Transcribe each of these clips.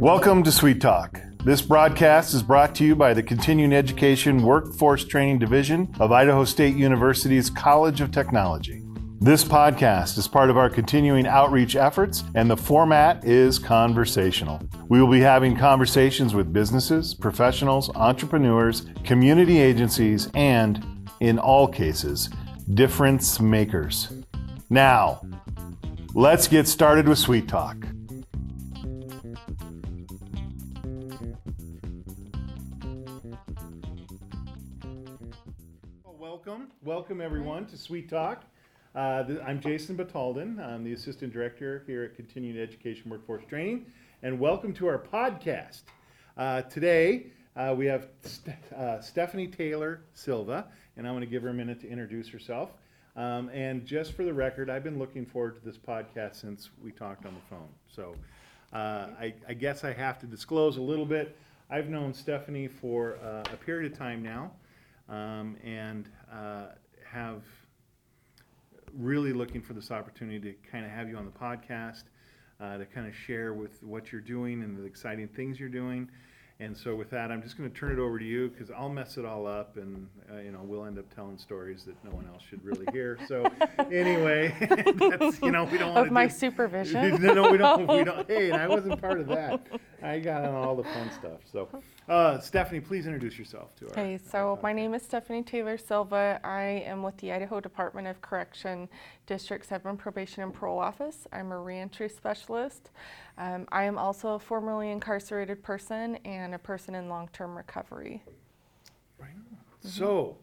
Welcome to Sweet Talk. This broadcast is brought to you by the Continuing Education Workforce Training Division of Idaho State University's College of Technology. This podcast is part of our continuing outreach efforts, and the format is conversational. We will be having conversations with businesses, professionals, entrepreneurs, community agencies, and, in all cases, difference makers. Now, let's get started with Sweet Talk. Welcome, welcome everyone to Sweet Talk. Uh, th- I'm Jason Batalden. I'm the Assistant Director here at Continuing Education Workforce Training, and welcome to our podcast. Uh, today, uh, we have St- uh, Stephanie Taylor Silva, and I'm going to give her a minute to introduce herself. Um, and just for the record, I've been looking forward to this podcast since we talked on the phone. So uh, I, I guess I have to disclose a little bit. I've known Stephanie for uh, a period of time now um, and have really looking for this opportunity to kind of have you on the podcast uh, to kind of share with what you're doing and the exciting things you're doing. And so with that, I'm just going to turn it over to you because I'll mess it all up, and uh, you know we'll end up telling stories that no one else should really hear. So anyway, that's you know we don't want Of my supervision? no, no, we don't. We don't. Hey, and I wasn't part of that. I got on all the fun stuff. So, uh, Stephanie, please introduce yourself to us. Hey, so my name is Stephanie Taylor Silva. I am with the Idaho Department of Correction, District 7 Probation and Parole Office. I'm a reentry specialist. Um, I am also a formerly incarcerated person and a person in long term recovery. Right on. So,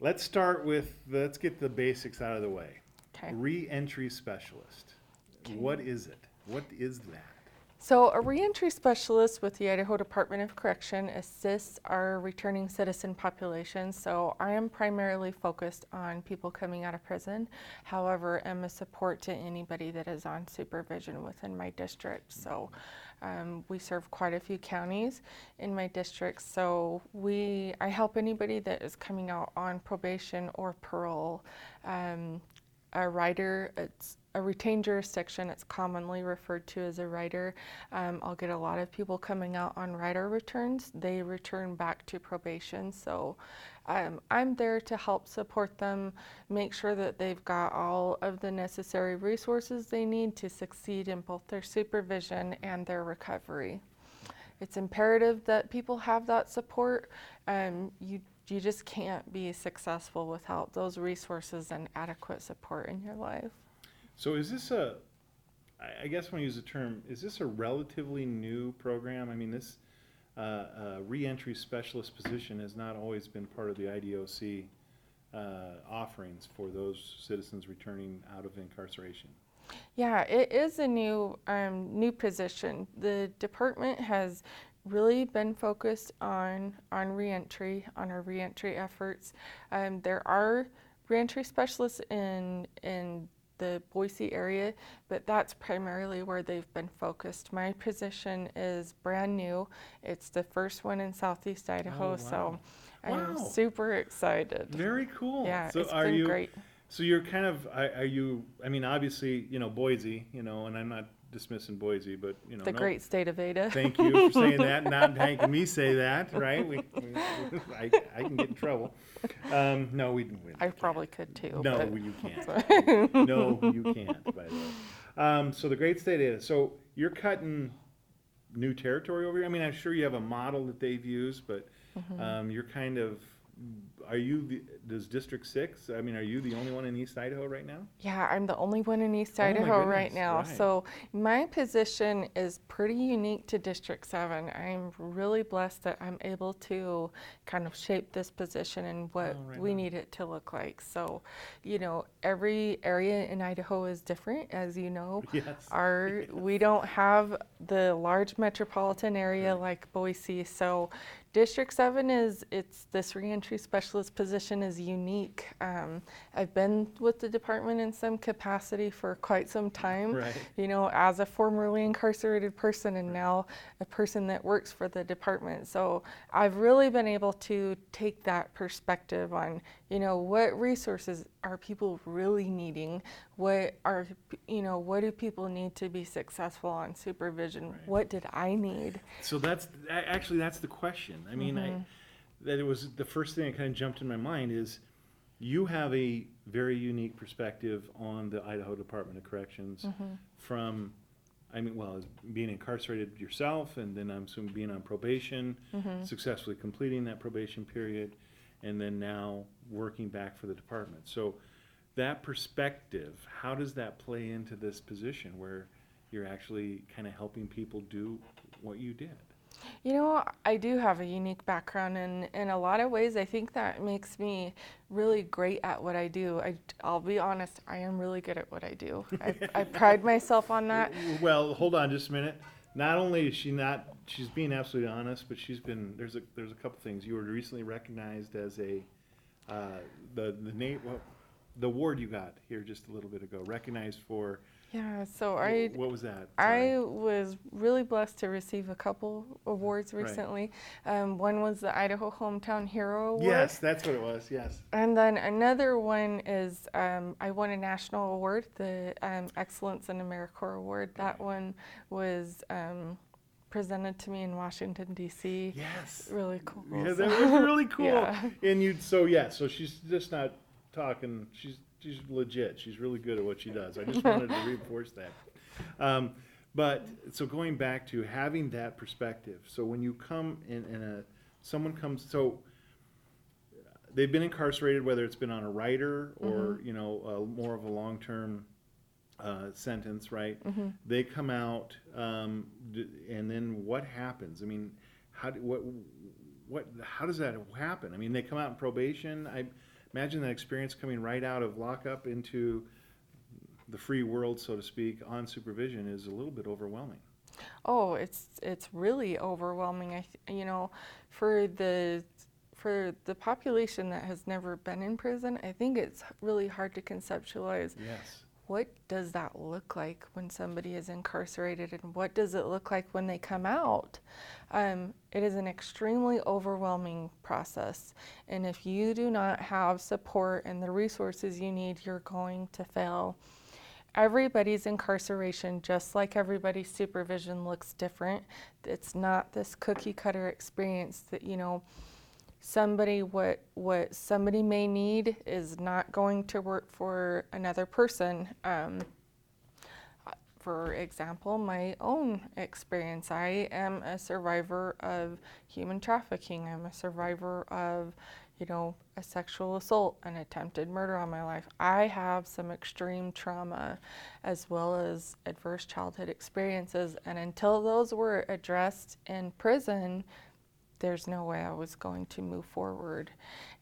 let's start with let's get the basics out of the way. Okay. Re-entry specialist. Okay. What is it? What is that? So, a reentry specialist with the Idaho Department of Correction assists our returning citizen population. So, I am primarily focused on people coming out of prison. However, I am a support to anybody that is on supervision within my district. So, um, we serve quite a few counties in my district. So, we I help anybody that is coming out on probation or parole. Um, a rider, it's a retained jurisdiction, it's commonly referred to as a rider. Um, I'll get a lot of people coming out on rider returns. They return back to probation. So um, I'm there to help support them, make sure that they've got all of the necessary resources they need to succeed in both their supervision and their recovery. It's imperative that people have that support. Um, you you just can't be successful without those resources and adequate support in your life. So, is this a? I guess when I use the term, is this a relatively new program? I mean, this uh, uh, re-entry specialist position has not always been part of the IDOC uh, offerings for those citizens returning out of incarceration. Yeah, it is a new um, new position. The department has really been focused on on reentry, on our reentry efforts. Um, there are reentry specialists in in the Boise area, but that's primarily where they've been focused. My position is brand new. It's the first one in Southeast Idaho, oh, wow. so I'm Wow. super excited. Very cool. Yeah, so it's are been you, great. So you're kind of are, you? I mean, obviously, you know Boise, you know, and I'm not dismissing Boise, but you know, The no- great state of Ada. Thank you for saying that, not making me say that, right? We, we, I, I can get in trouble. Um, no, we, we I probably could too. no, but- you can't. No, you can't. By the way, um, so the great state is. So you're cutting new territory over here. I mean, I'm sure you have a model that they've used, but Mm-hmm. um, you're kind of. Are you the, does District Six? I mean, are you the only one in East Idaho right now? Yeah, I'm the only one in East Oh Idaho right now. right. So my position is pretty unique to District 7. I'm really blessed that I'm able to kind of shape this position and what Oh, right we on. need it to look like. So, you know, every area in Idaho is different, as you know. Yes. Our we don't have the large metropolitan area like Boise, so District 7 is, it's, this reentry specialist position is unique. Um, I've been with the department in some capacity for quite some time. Right. You know, as a formerly incarcerated person and now a person that works for the department. So I've really been able to take that perspective on, you know, what resources are people really needing? What are, you know, what do people need to be successful on supervision? Right. What did I need? So that's, actually, that's the question. I mean, Mm-hmm. that it was, the first thing that kind of jumped in my mind is, you have a very unique perspective on the Idaho Department of Corrections Mm-hmm. from, I mean, well, as being incarcerated yourself, and then I'm assuming being on probation, Mm-hmm. successfully completing that probation period, and then now working back for the department. So that perspective, how does that play into this position where you're actually kind of helping people do what you did? You know, I do have a unique background, and in a lot of ways, I think that makes me really great at what I do. I, I'll be honest, I am really good at what I do. I, I pride myself on that. Well, hold on just a minute. Not only is she not, she's being absolutely honest, but she's been, there's a, there's a couple things. You were recently recognized as a, uh, the, the name, well, the award you got here just a little bit ago, recognized for, Yeah, so I, what was that? I was really blessed to receive a couple awards Right. recently. Um, one was the Idaho Hometown Hero Award. Yes, that's what it was, yes. And then another one is um, I won a national award, the um, Excellence in AmeriCorps Award. That one was um, presented to me in Washington D.C. Yes. Really cool. Yeah, that was really cool. Yeah. And you, so yeah, so she's just not talking. She's she's legit. She's really good at what she does. I just wanted to reinforce that. Um, but so going back to having that perspective. So when you come in, in a someone comes so they've been incarcerated, whether it's been on a rider or you know uh, more of a long term uh, sentence, right? Mm-hmm. They come out, um, d- and then what happens? I mean, how do, what what how does that happen? I mean, they come out in probation. I imagine that experience coming right out of lockup into the free world, so to speak, on supervision is a little bit overwhelming. Oh, it's it's really overwhelming. I th- you know, for the for the population that has never been in prison, I think it's really hard to conceptualize Yes. What does that look like when somebody is incarcerated and what does it look like when they come out? Um, it is an extremely overwhelming process. And if you do not have support and the resources you need you're going to fail. Everybody's incarceration just like everybody's supervision looks different. It's not this cookie cutter experience that you know somebody what what somebody may need is not going to work for another person. Um, for example my own experience i am a survivor of human trafficking. I'm a survivor of you know a sexual assault an attempted murder on my life. I have some extreme trauma as well as adverse childhood experiences and until those were addressed in prison there's no way I was going to move forward.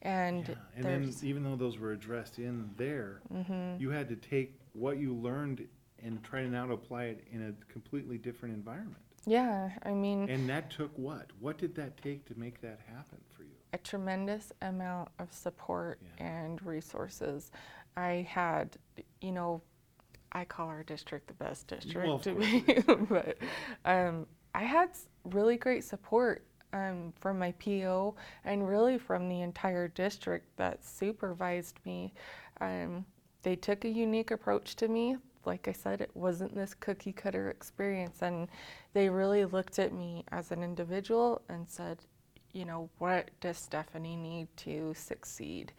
And, Yeah. And then Mm-hmm. even though those were addressed in there, you had to take what you learned and try to now apply it in a completely different environment. yeah, I mean, And that took what? What did that take to make that happen for you? a tremendous amount of support Yeah. and resources. I had, you know, I call our district the best district Well, to be, but um, I had really great support um, from my PO and really from the entire district that supervised me. Um, they took a unique approach to me. Like I said, it wasn't this cookie cutter experience, and they really looked at me as an individual and said, you know, what does Stephanie need to succeed?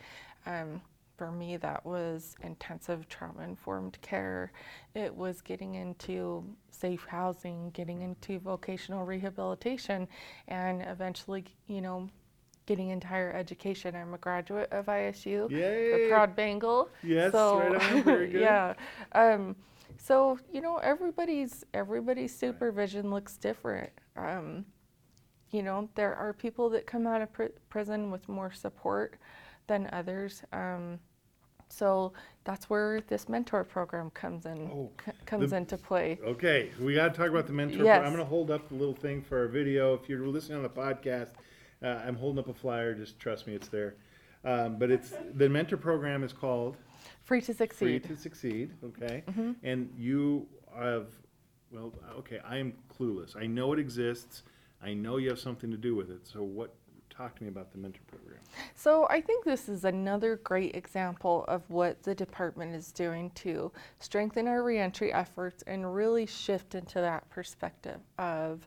Um, for me, that was intensive trauma informed care. It was getting into safe housing, getting into vocational rehabilitation, and eventually, you know, getting into higher education. I'm a graduate of ISU, Yay! a proud Bengal. Yes, so, right on, very good. yeah. Um, so you know, everybody's everybody's supervision looks different. Um, you know, there are people that come out of pr- prison with more support than others. Um, so that's where this mentor program comes in Oh, c- comes the- into play. Okay, we got to talk about the mentor. pro- Yes. I'm going to hold up the little thing for our video. If you're listening on the podcast, Uh, I'm holding up a flyer, just trust me, it's there. Um, but it's, the mentor program is called Free to Succeed. Free to Succeed, okay? Mhm. And you have, well, okay, I am clueless. I know it exists. I know you have something to do with it. So what, talk to me about the mentor program. So I think this is another great example of what the department is doing to strengthen our reentry efforts and really shift into that perspective of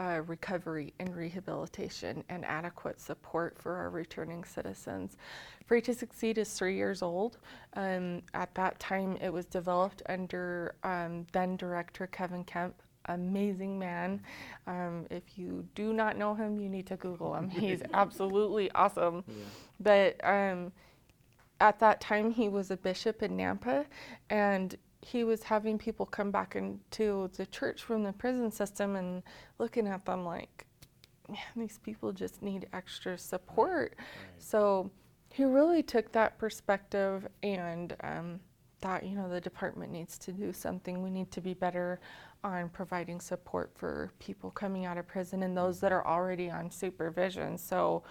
uh, recovery and rehabilitation and adequate support for our returning citizens. Free to Succeed is three years old. Um, at that time, it was developed under um, then director Kevin Kempf. Amazing man. Um, if you do not know him, you need to Google him. He's absolutely awesome. But um, at that time, he was a bishop in Nampa, and he was having people come back into the church from the prison system and looking at them like, man, these people just need extra support. So he really took that perspective and um, thought, you know, the department needs to do something. We need to be better on providing support for people coming out of prison and those that are already on supervision. So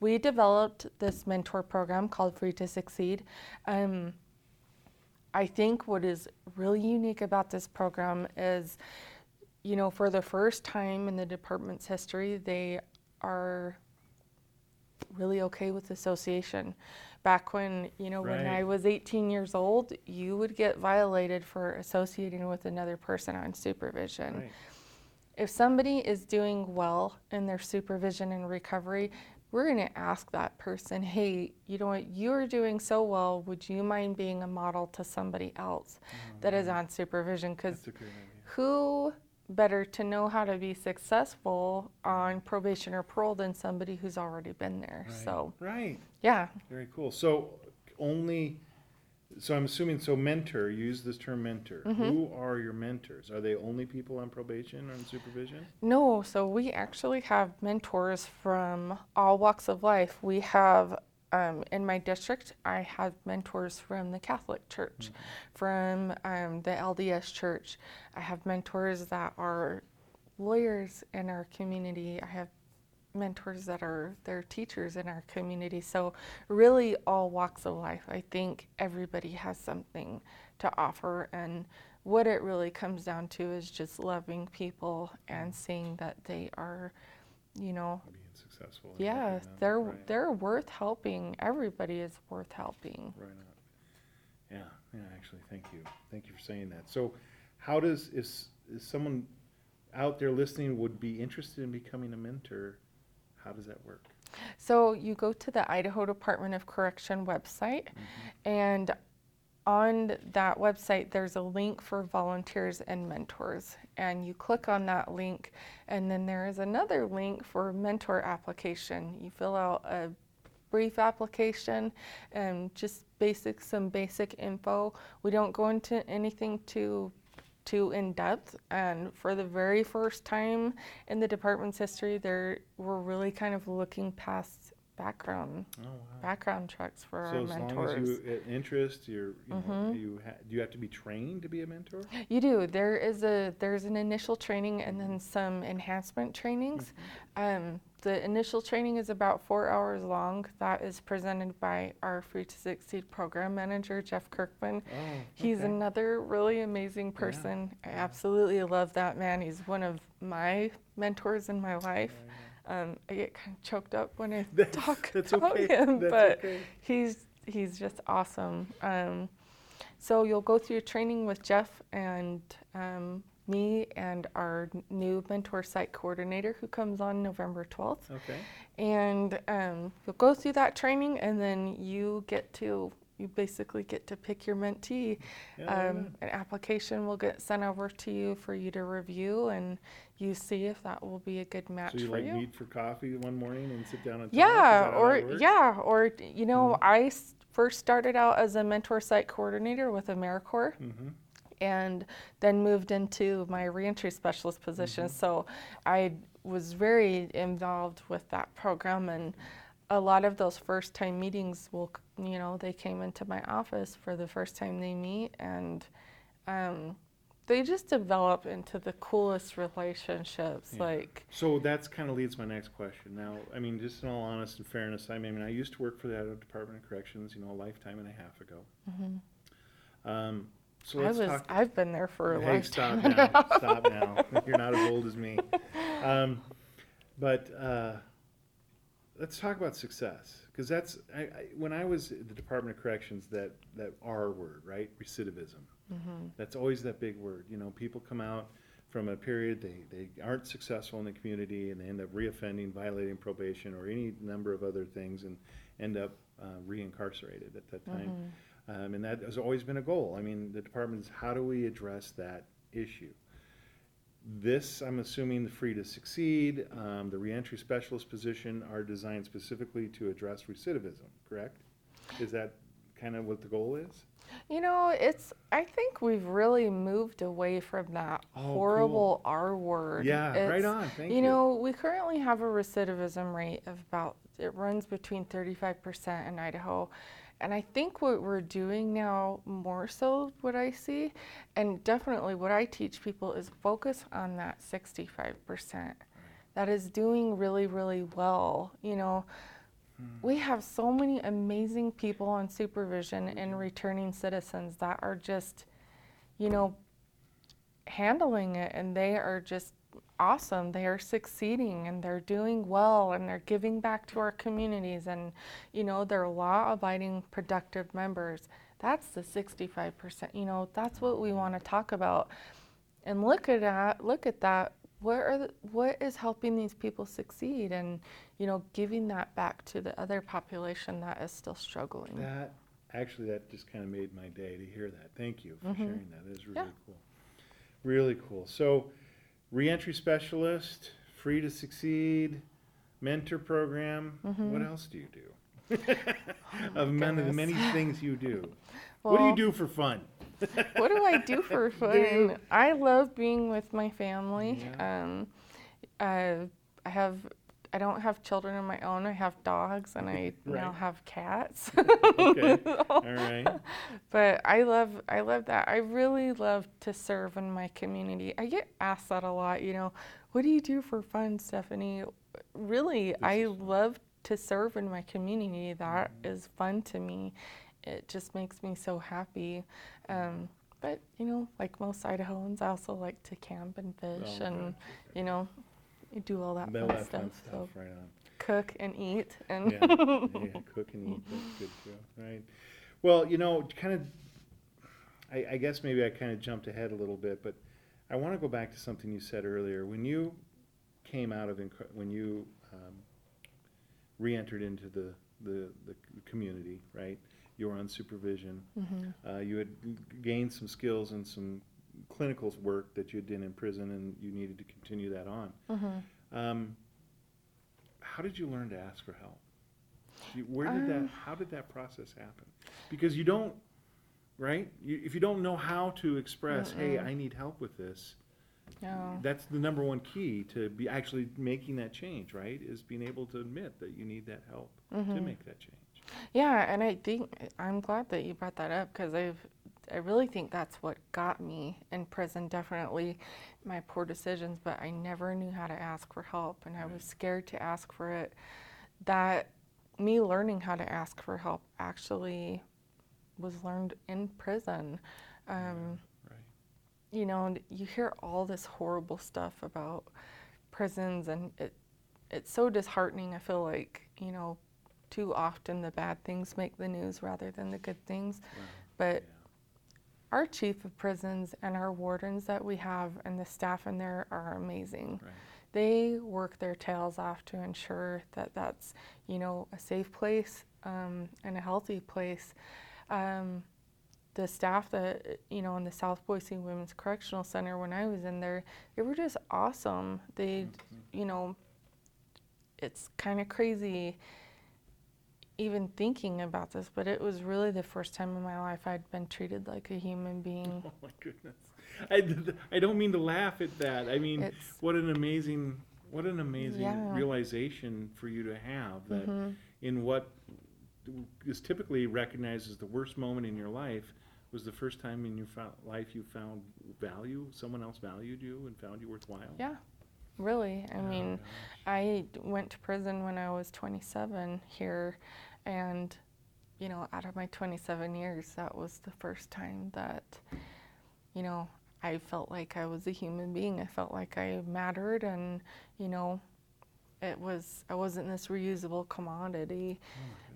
we developed this mentor program called Free to Succeed. Um, I think what is really unique about this program is, you know, for the first time in the department's history, they are really okay with association. Back when, you know, when I was 18 years old, you would get violated for associating with another person on supervision. Right. If somebody is doing well in their supervision and recovery, we're going to ask that person, hey, you know what, you're doing so well. Would you mind being a model to somebody else that is on supervision? Because who better to know how to be successful on probation or parole than somebody who's already been there? Right. So, Right, yeah. very cool. So only, so I'm assuming, so mentor, you use this term mentor. Mm-hmm. Who are your mentors? Are they only people on probation or on supervision? No, so we actually have mentors from all walks of life. We have, um, in my district, I have mentors from the Catholic Church, from um, the LDS Church. I have mentors that are lawyers in our community. I have mentors that are their teachers in our community. So really all walks of life. I think everybody has something to offer and what it really comes down to is just loving people and seeing that they are, you know, Being successful. yeah, they're right. they're worth helping. Everybody is worth helping. Right on. Yeah, yeah, actually, thank you. Thank you for saying that. So how does, is, is someone out there listening would be interested in becoming a mentor? How does that work? So you go to the Idaho Department of Correction website, mm-hmm. and on that website, there's a link for volunteers and mentors. And you click on that link, and then there is another link for mentor application. You fill out a brief application and just basic some basic info. We don't go into anything too too in depth. And for the very first time in the department's history, there we're really kind of looking past background Oh, wow. background checks for So our as long as you, uh, interest, you're, you know, Mhm. you ha, do you have to be trained to be a mentor? You do. There is a there's an initial training and then some enhancement trainings. Um, the initial training is about four hours long. That is presented by our Free to Succeed program manager Jeff Kirkman. Oh, He's another really amazing person. I yeah. absolutely love that man. He's one of my mentors in my life. Um, I get kind of choked up when I That's- talk that's about okay. him, That's but okay. he's he's just awesome. Um, so you'll go through training with Jeff and um, me and our new mentor site coordinator who comes on November 12th. Okay, And um, you'll go through that training and then you get to, you basically get to pick your mentee. Yeah, um, not? an application will get sent over to you for you to review and you see if that will be a good match so you for like you. meet for coffee one morning and sit down and talk? Yeah, or yeah, or you know, Mhm. I s- first started out as a mentor site coordinator with AmeriCorps, Mhm. and then moved into my reentry specialist position. Mm-hmm. So I was very involved with that program, and a lot of those first time meetings will, you know, they came into my office for the first time they meet, and um, they just develop into the coolest relationships. Yeah. Like, So that's kind of leads my next question. Now, I mean, just in all honesty and fairness, I mean, I used to work for the Idaho Department of Corrections, you know, a lifetime and a half ago. Um, so Mm-hmm. I was, talk. I've been there for a hey, stop lifetime. now! stop now! You're not as old as me. Um, but uh, let's talk about success, because that's I, I, when I was at the Department of Corrections. That that R word, right? Recidivism. Mhm. That's always that big word. You know, people come out from a period they, they aren't successful in the community and they end up reoffending, violating probation or any number of other things and end up uh, re-incarcerated at that time. Mm-hmm. Um, and that has always been a goal. I mean, the department is how do we address that issue? This, I'm assuming, the Free to Succeed, um, the reentry specialist position are designed specifically to address recidivism, correct? Is that kind of what the goal is? You know, it's. I think we've really moved away from that Oh, cool. horrible R word. Yeah, right on, thank you you. know, we currently have a recidivism rate of about. It runs between 35% in Idaho, and I think what we're doing now, more so, what I see, and definitely what I teach people is focus on that 65%. That is doing really, really well. You know, hmm. we have so many amazing people on supervision and returning citizens that are just, you know, handling it and they are just awesome. They are succeeding and they're doing well and they're giving back to our communities and, you know, they're law abiding, productive members. That's the 65%. You know, that's what we want to talk about. And look at that, look at that. What are the, what is helping these people succeed and, you know, giving that back to the other population that is still struggling. That, actually, that just kind of made my day to hear that. Thank you for Mhm. sharing that. That is really Yeah. cool. Really cool. So, reentry specialist, free to succeed, mentor program. What Mhm. else do you do? of many, the many things you do. what do you do for fun? what do I do for Do fun? I love being with my family. Yeah. Um, I have. I don't have children of my own. I have dogs, and I now have cats. Okay. All right. But I love. I love that. I really love to serve in my community. I get asked that a lot. You know, what do you do for fun, Stephanie? Really, This I love to serve in my community. That Mhm. is fun to me. It just makes me so happy. Um, but you know, like most Idahoans, I also like to camp and fish, Oh, and you know, you do all that fun stuff. fun So right cook and eat, and yeah, yeah, cook and eat. That's good too, right? Well, you know, kind of. I, I guess maybe I kind of jumped ahead a little bit, but I want to go back to something you said earlier. When you came out of inc- when you um, re-entered into the, the the community, right? You were on supervision. Mhm. Uh, you had gained some skills and some clinical work that you had done in prison, and you needed to continue that on. Mhm. Um, how did you learn to ask for help? Where did that? Um, How did that process happen? Because you don't, right? You, if you don't know how to express, "Hey, Mm-mm. I need help with this," No. that's the number one key to be actually making that change. Right? Is being able to admit that you need that help to Mhm. make that change. Yeah, and I think I'm glad that you brought that up because I've I really think that's what got me in prison. Definitely my poor decisions, but I never knew how to ask for help, and I was scared to ask for it. That me learning how to ask for help actually was learned in prison. Um, Right. you know, and you hear all this horrible stuff about prisons, and it it's so disheartening. I feel like you know, too often the bad things make the news rather than the good things. Wow. But Yeah. Our chief of prisons and our wardens that we have and the staff in there are amazing. Right. They work their tails off to ensure that that's you know a safe place um, and a healthy place. Um, the staff that you know in the South Boise Women's Correctional Center when I was in there, they were just awesome. They, Mhm. you know, it's kind of crazy even thinking about this, but it was really the first time in my life I'd been treated like a human being. Oh my goodness. I, I don't mean to laugh at that. I mean, It's what an amazing, what an amazing Yeah. realization for you to have that mhm, in what is typically recognized as the worst moment in your life, was the first time in your fo- life you found value, someone else valued you and found you worthwhile? Yeah, really. I Oh, mean, gosh. I went to prison when I was 27 here, and you know, out of my 27 years, that was the first time that, you know, I felt like I was a human being. I felt like I mattered, and you know, it was I wasn't this reusable commodity,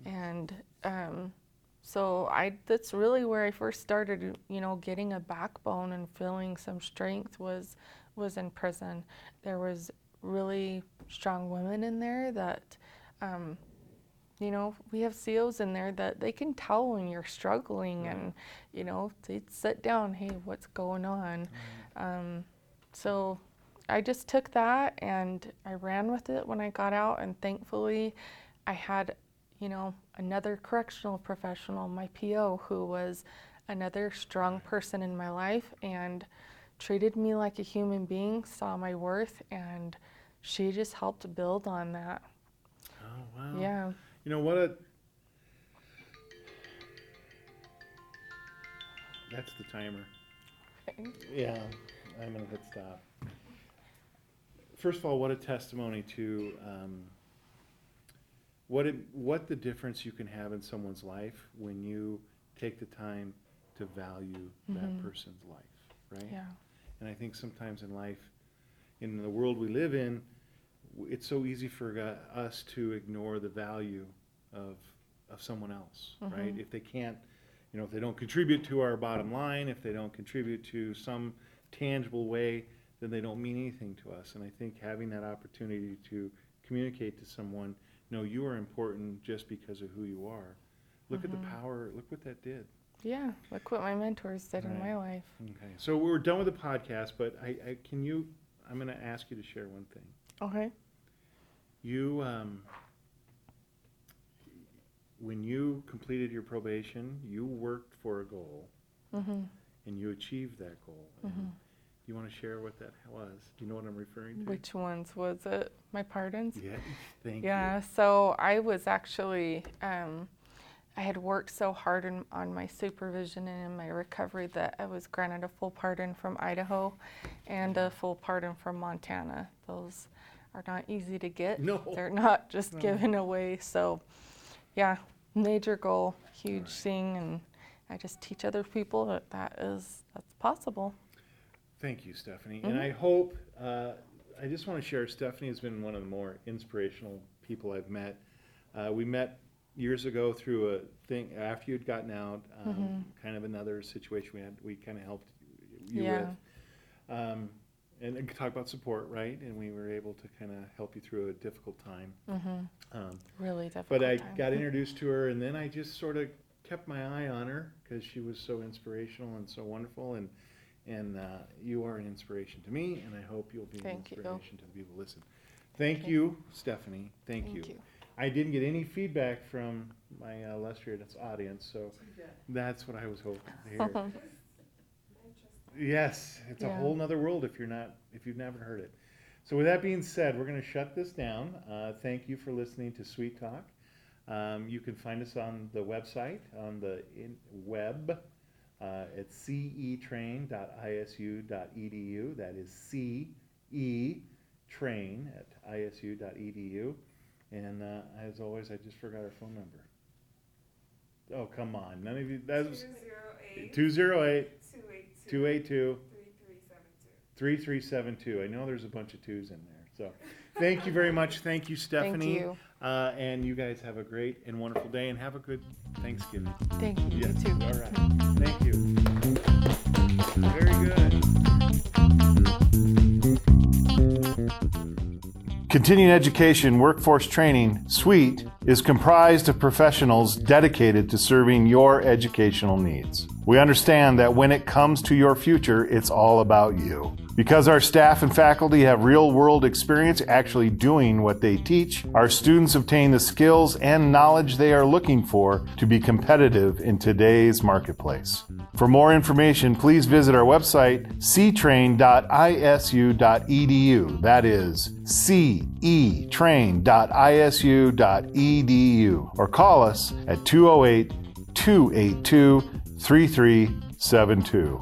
and um, so I that's really where I first started. You know, getting a backbone and feeling some strength was was in prison. There was really strong women in there that. Um, you know, we have COs in there that they can tell when you're struggling, and you know, they'd sit down. Hey, what's going on? Um, so I just took that and I ran with it when I got out, and thankfully, I had, you know, another correctional professional, my PO, who was another strong person in my life and treated me like a human being, saw my worth, and she just helped build on that. Oh, wow. Yeah. You know what a. That's the timer. Yeah, I'm gonna hit stop. First of all, what a testimony to um, what it, what the difference you can have in someone's life when you take the time to value that Mhm. person's life, right? Yeah. And I think sometimes in life, in the world we live in, it's so easy for uh, us to ignore the value of, of someone else, right? Mhm. If they can't, you know, if they don't contribute to our bottom line, if they don't contribute to some tangible way, then they don't mean anything to us. And I think having that opportunity to communicate to someone, no, you are important just because of who you are. Look at the Mhm. power, look what that did. Yeah. Look what my mentors did in my life. Okay, so we're done with the podcast, but I, I, can you, I'm gonna ask you to share one thing. Okay. You, um, when you completed your probation, you worked for a goal Mhm. and you achieved that goal. And Mhm. You wanna share what that was? Do you know what I'm referring to? Which ones was it? My pardons? Yeah, thank you. Yeah, so I was actually, um, I had worked so hard in, on my supervision and in my recovery that I was granted a full pardon from Idaho and a full pardon from Montana. Those are not easy to get. No. They're not just No. given away. So, yeah, major goal, huge Right. thing, and I just teach other people that that is that's possible. Thank you, Stephanie. And Mhm. I hope, uh, I just want to share, Stephanie has been one of the more inspirational people I've met. Uh, we met years ago through a thing, after you'd gotten out, um, Mhm. kind of another situation we had, we kind of helped you Yeah. with. Um, and, and talk about support, right? And we were able to kind of help you through a difficult time. hmm Um, Really difficult. but I time. got introduced to her, and then I just sort of kept my eye on her because she was so inspirational and so wonderful. And and uh, you are an inspiration to me, and I hope you'll be an Thank you. inspiration to the people who listen. Thank Okay. you, Stephanie. Thank, Thank you. you. I didn't get any feedback from my uh, illustrious audience, so that's what I was hoping to hear. Yes, it's a whole nother world if you're not if you've never heard it. So with that being said, we're going to shut this down. Uh, thank you for listening to Sweet Talk. Um, you can find us on the website on the in web uh, at cetrain.isu.edu. That is C E train at isu.edu. And uh, as always, I just forgot our phone number. Oh come on, none of you. That was 208 two zero eight 282 two eight two. 3372. 3372. I know there's a bunch of twos in there. So thank you very much. Thank you, Stephanie. Thank you. Uh, and you guys have a great and wonderful day and have a good Thanksgiving. Thank you. Yes. You too. All right. Thank you. Very good. Continuing Education Workforce Training Suite is comprised of professionals dedicated to serving your educational needs. We understand that when it comes to your future, it's all about you. Because our staff and faculty have real world experience actually doing what they teach, our students obtain the skills and knowledge they are looking for to be competitive in today's marketplace. For more information, please visit our website, ctrain.isu.edu. That is cetrain.isu.edu. Or call us at 208 282 3372.